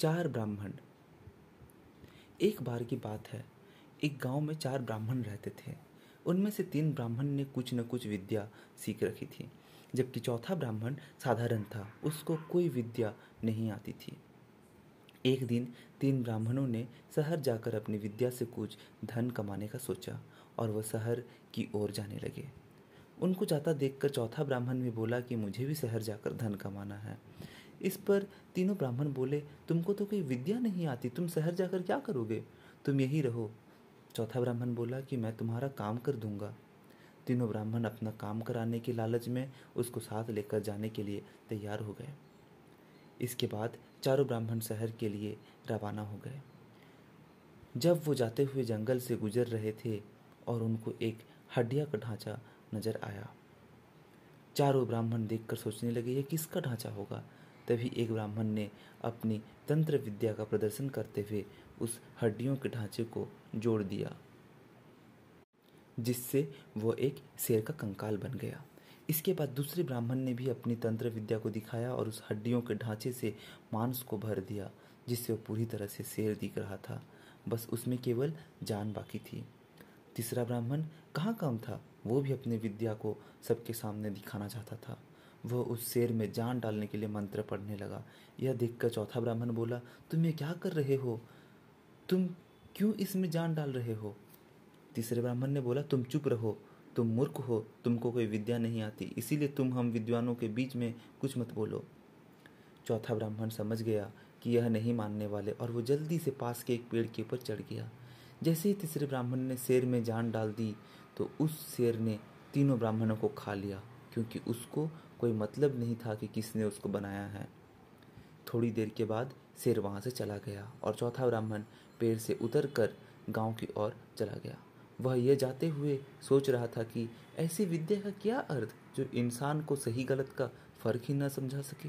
चार ब्राह्मण। एक बार की बात है, एक गाँव में चार ब्राह्मण रहते थे। उनमें से तीन ब्राह्मण ने कुछ न कुछ विद्या सीख रखी थी, जबकि चौथा ब्राह्मण साधारण था, उसको कोई विद्या नहीं आती थी। एक दिन तीन ब्राह्मणों ने शहर जाकर अपनी विद्या से कुछ धन कमाने का सोचा और वह शहर की ओर जाने लगे। उनको जाता देखकर चौथा ब्राह्मण भी बोला कि मुझे भी शहर जाकर धन कमाना है। इस पर तीनों ब्राह्मण बोले, तुमको तो कोई विद्या नहीं आती, तुम शहर जाकर क्या करोगे? तुम यही रहो। चौथा ब्राह्मण बोला कि, मैं तुम्हारा काम कर दूँगा। तीनों ब्राह्मण अपना काम कराने के लालच में उसको साथ लेकर जाने के लिए तैयार हो गए। इसके बाद चारों ब्राह्मण शहर के लिए रवाना हो गए। जब वो जाते हुए जंगल से गुजर रहे थे और उनको एक हड्डिया का ढांचा नज़र आया, चारों ब्राह्मण देखकर सोचने लगे, ये किसका ढांचा होगा? तभी एक ब्राह्मण ने अपनी तंत्र विद्या का प्रदर्शन करते हुए उस हड्डियों के ढांचे को जोड़ दिया, जिससे वो एक शेर का कंकाल बन गया। इसके बाद दूसरे ब्राह्मण ने भी अपनी तंत्र विद्या को दिखाया और उस हड्डियों के ढांचे से मांस को भर दिया, जिससे वो पूरी तरह से शेर दिख रहा था। बस उसमें केवल जान बाकी थी। तीसरा ब्राह्मण कहाँ काम था? वो भी अपनी विद्या को सबके सामने दिखाना चाहता था। वह उस शेर में जान डालने के लिए मंत्र पढ़ने लगा। यह देखकर चौथा ब्राह्मण बोला, तुम ये क्या कर रहे हो? तुम क्यों इसमें जान डाल रहे हो? तीसरे ब्राह्मण ने बोला, तुम चुप रहो, तुम मूर्ख हो, तुमको कोई विद्या नहीं आती, इसीलिए तुम हम विद्वानों के बीच में कुछ मत बोलो। चौथा ब्राह्मण समझ गया कि यह नहीं मानने वाले और वो जल्दी से पास के एक पेड़ के ऊपर चढ़ गया। जैसे ही तीसरे ब्राह्मण ने शेर में जान डाल दी तो उस शेर ने तीनों ब्राह्मणों को खा लिया, क्योंकि उसको कोई मतलब नहीं था कि किसने उसको बनाया है। थोड़ी देर के बाद शेर वहाँ से चला गया और चौथा ब्राह्मण पेड़ से उतर कर गाँव की ओर चला गया। वह यह जाते हुए सोच रहा था कि ऐसी विद्या का क्या अर्थ जो इंसान को सही गलत का फ़र्क ही न समझा सके।